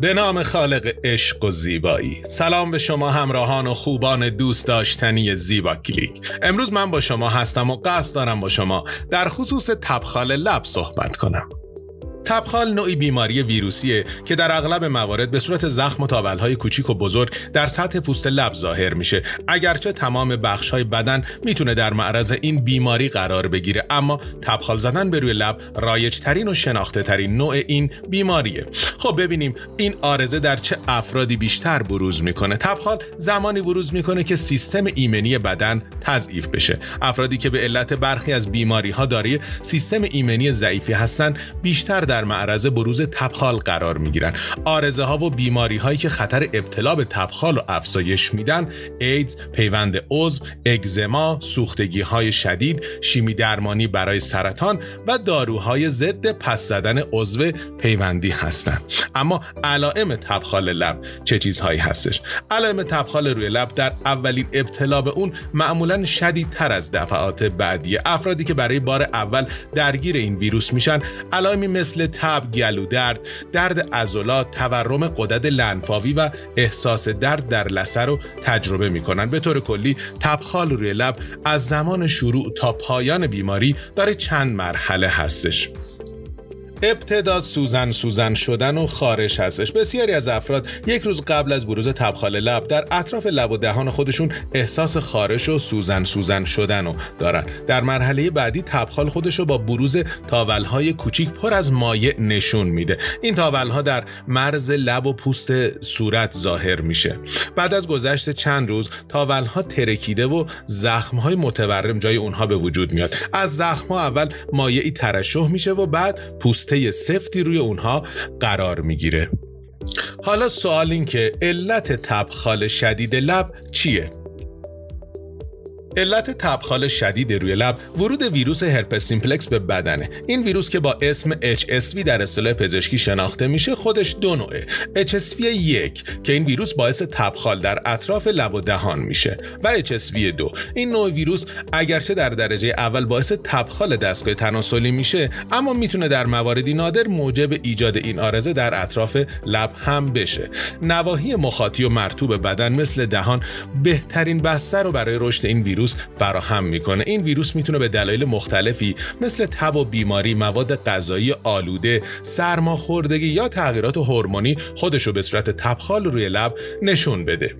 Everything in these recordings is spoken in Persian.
به نام خالق عشق و زیبایی. سلام به شما همراهان و خوبان دوست داشتنی زیبا کلیک. امروز من با شما هستم و قصد دارم با شما در خصوص تبخال لب صحبت کنم. تبخال نوعی بیماری ویروسیه که در اغلب موارد به صورت زخم و تاولهای کوچیک و بزرگ در سطح پوست لب ظاهر میشه. اگرچه تمام بخشهای بدن می‌تونه در معرض این بیماری قرار بگیره اما تبخال زدن به روی لب رایج ترین و شناخته ترین نوع این بیماریه. خب ببینیم این آرزه در چه افرادی بیشتر بروز می‌کنه. تبخال زمانی بروز می‌کنه که سیستم ایمنی بدن تضعیف بشه. افرادی که به علت برخی از بیماری ها داری سیستم ایمنی ضعیفی هستن بیشتر معرض بروز تبخال قرار می گیرن آرزه ها و بیماری هایی که خطر ابتلا به تبخال و افزایش میدن ایدز پیوند عضو اگزما سوختگی های شدید شیمی درمانی برای سرطان و داروهای ضد پس زدن عضو پیوندی هستند اما علائم تبخال لب چه چیزهایی هستش؟ علائم تبخال روی لب در اولین ابتلا به اون معمولا شدیدتر از دفعات بعدی افرادی که برای بار اول درگیر این ویروس میشن. علائمی مثل تب، گلو درد، درد عضلات، تورم قدرت لنفاوی و احساس درد در لثه رو تجربه می‌کنن. به طور کلی تبخال روی لب از زمان شروع تا پایان بیماری داره چند مرحله هستش. ابتدا سوزن سوزن شدن و خارش هستش. بسیاری از افراد یک روز قبل از بروز تبخال لب در اطراف لب و دهان خودشون احساس خارش و سوزن سوزن شدن رو دارن. در مرحله بعدی تبخال خودش رو با بروز تاولهای کوچیک پر از مایع نشون میده. این تاولها در مرز لب و پوست صورت ظاهر میشه. بعد از گذشت چند روز تاولها ترکیده و زخمهای متورم جای اونها به وجود میاد. از زخمها اول مایعی ترشح میشه و بعد پوست سفتی روی اونها قرار می‌گیره حالا سوال این که علت تبخال شدید لب چیه؟ علت تبخال شدید روی لب ورود ویروس هرپس سیمپلکس به بدنه. این ویروس که با اسم HSV در اصطلاح پزشکی شناخته میشه خودش دو نوعه. HSV یک که این ویروس باعث تبخال در اطراف لب و دهان میشه و HSV دو. این نوع ویروس اگرچه در درجه اول باعث تبخال دستگاه تناسلی میشه اما می‌تونه در مواردی نادر موجب ایجاد این آرزه در اطراف لب هم بشه. نواحی مخاطی و مرتوب بدن مثل دهان بهترین بستر رو برای رشد این ویروس ویروس فراهم می‌کنه. این ویروس می‌تونه به دلایل مختلفی مثل تب و بیماری مواد غذایی آلوده سرماخوردگی یا تغییرات هورمونی خودشو به صورت تبخال روی لب نشون بده.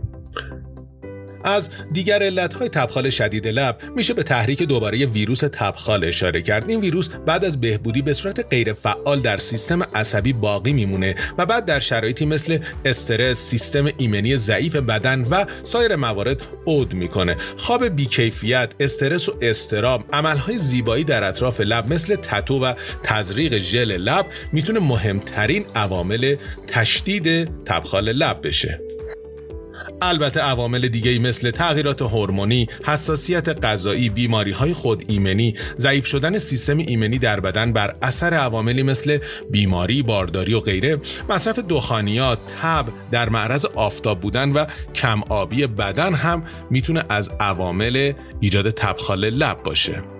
از دیگر علتهای تبخال شدید لب میشه به تحریک دوباره ویروس تبخال اشاره کرد. این ویروس بعد از بهبودی به صورت غیر فعال در سیستم عصبی باقی میمونه و بعد در شرایطی مثل استرس سیستم ایمنی ضعیف بدن و سایر موارد عود می‌کنه. خواب بیکیفیت استرس و استراب عملهای زیبایی در اطراف لب مثل تتو و تزریق ژل لب می‌تونه مهمترین عوامل تشدید تبخال لب بشه. البته عوامل دیگه مثل تغییرات هورمونی، حساسیت غذایی، بیماری های خود ایمنی، ضعیف شدن سیستم ایمنی در بدن بر اثر عواملی مثل بیماری، بارداری و غیره، مصرف دخانیات، تب، در معرض آفتاب بودن و کم آبی بدن هم می‌تونه از عوامل ایجاد تبخال لب باشه.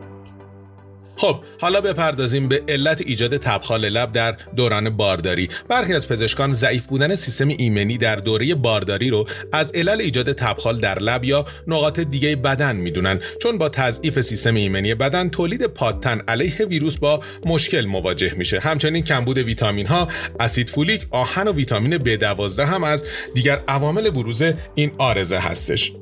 خب حالا بپردازیم به علت ایجاد تبخال لب در دوران بارداری. برخی از پزشکان ضعیف بودن سیستم ایمنی در دوره بارداری رو از علل ایجاد تبخال در لب یا نقاط دیگه بدن می‌دونن. چون با تضعیف سیستم ایمنی بدن تولید پادتن علیه ویروس با مشکل مواجه میشه. همچنین کمبود ویتامین ها اسید فولیک آهن و ویتامین B12 هم از دیگر عوامل بروز این آرزه هستش.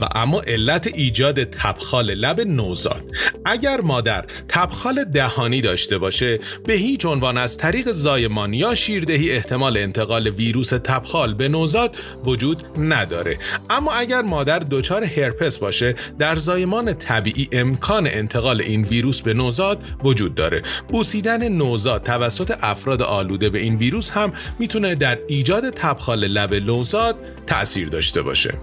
و اما علت ایجاد تبخال لب نوزاد. اگر مادر تبخال دهانی داشته باشه به هیچ عنوان از طریق زایمان یا شیردهی احتمال انتقال ویروس تبخال به نوزاد وجود نداره. اما اگر مادر دچار هرپس باشه در زایمان طبیعی امکان انتقال این ویروس به نوزاد وجود داره. بوسیدن نوزاد توسط افراد آلوده به این ویروس هم می‌تونه در ایجاد تبخال لب نوزاد تاثیر داشته باشه.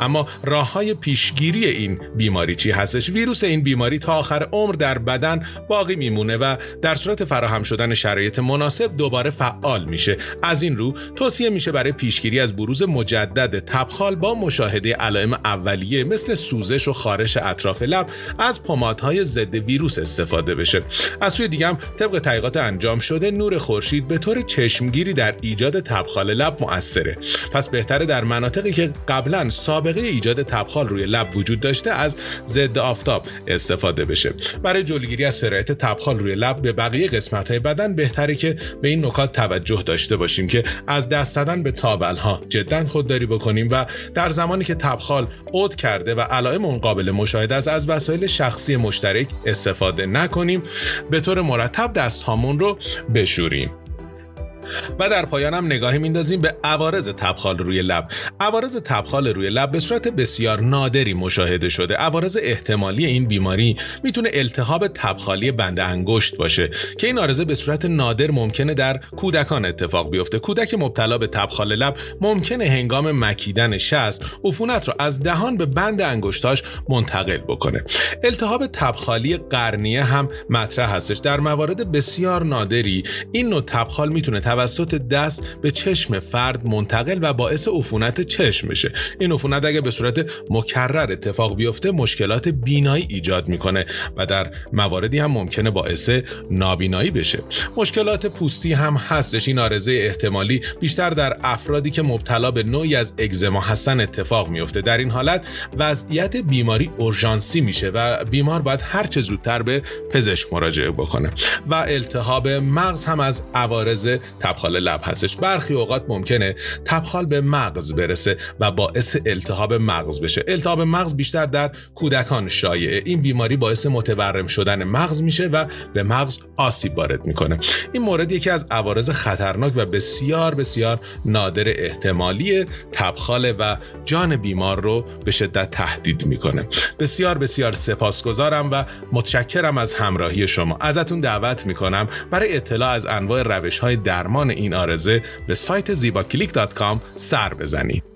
اما راه های پیشگیری این بیماری چی هستش؟ ویروس این بیماری تا آخر عمر در بدن باقی میمونه و در صورت فراهم شدن شرایط مناسب دوباره فعال میشه. از این رو توصیه میشه برای پیشگیری از بروز مجدد تبخال با مشاهده علائم اولیه مثل سوزش و خارش اطراف لب از پمادهای ضد ویروس استفاده بشه. از سوی دیگه هم طبق تحقیقات انجام شده نور خورشید به طور چشمگیری در ایجاد تبخال لب مؤثره. پس بهتره در مناطقی که قبلا سابقه ایجاد تبخال روی لب وجود داشته از ضد آفتاب استفاده بشه برای جلوگیری از سرایت تبخال روی لب به بقیه قسمت های بدن بهتره که به این نکات توجه داشته باشیم که از دست زدن به تابل ها جدا خودداری بکنیم و در زمانی که تبخال عود کرده و علائم اون قابل مشاهده است از وسایل شخصی مشترک استفاده نکنیم. به طور مرتب دست هامون رو بشوریم. و در پایان هم نگاهی میندازیم به عوارض تبخال روی لب. عوارض تبخال روی لب به صورت بسیار نادری مشاهده شده. عوارض احتمالی این بیماری می‌تونه التهاب تبخالی بند انگشت باشه که این آرزه به صورت نادر ممکنه در کودکان اتفاق بیفته. کودک مبتلا به تبخال لب ممکنه هنگام مکیدن شست عفونت رو از دهان به بند انگشتاش منتقل بکنه. التهاب تبخالی قرنیه هم مطرح هستش. در موارد بسیار نادری این نوع تبخال می‌تونه توسط دست به چشم فرد منتقل و باعث عفونت چشم میشه. این عفونت اگه به صورت مکرر اتفاق بیفته مشکلات بینایی ایجاد می‌کنه و در مواردی هم ممکنه باعث نابینایی بشه. مشکلات پوستی هم هستش. این آرزه احتمالی بیشتر در افرادی که مبتلا به نوعی از اگزما هستن اتفاق میفته در این حالت وضعیت بیماری اورژانسی میشه و بیمار باید هر چه زودتر به پزشک مراجعه بکنه. و التهاب مغز هم از عوارض تبخال لب هستش. برخی اوقات ممکنه تبخال به مغز برسه و باعث التهاب مغز بشه. التهاب مغز بیشتر در کودکان شایعه. این بیماری باعث متورم شدن مغز میشه و به مغز آسیب وارد می‌کنه. این مورد یکی از عوارض خطرناک و بسیار بسیار نادر احتمالی تبخال و جان بیمار رو به شدت تهدید می‌کنه. بسیار بسیار سپاسگزارم و متشکرم از همراهی شما. ازتون دعوت می‌کنم برای اطلاع از انواع روش های درمان این آرزه به سایت زیباکلیک.com سر بزنید.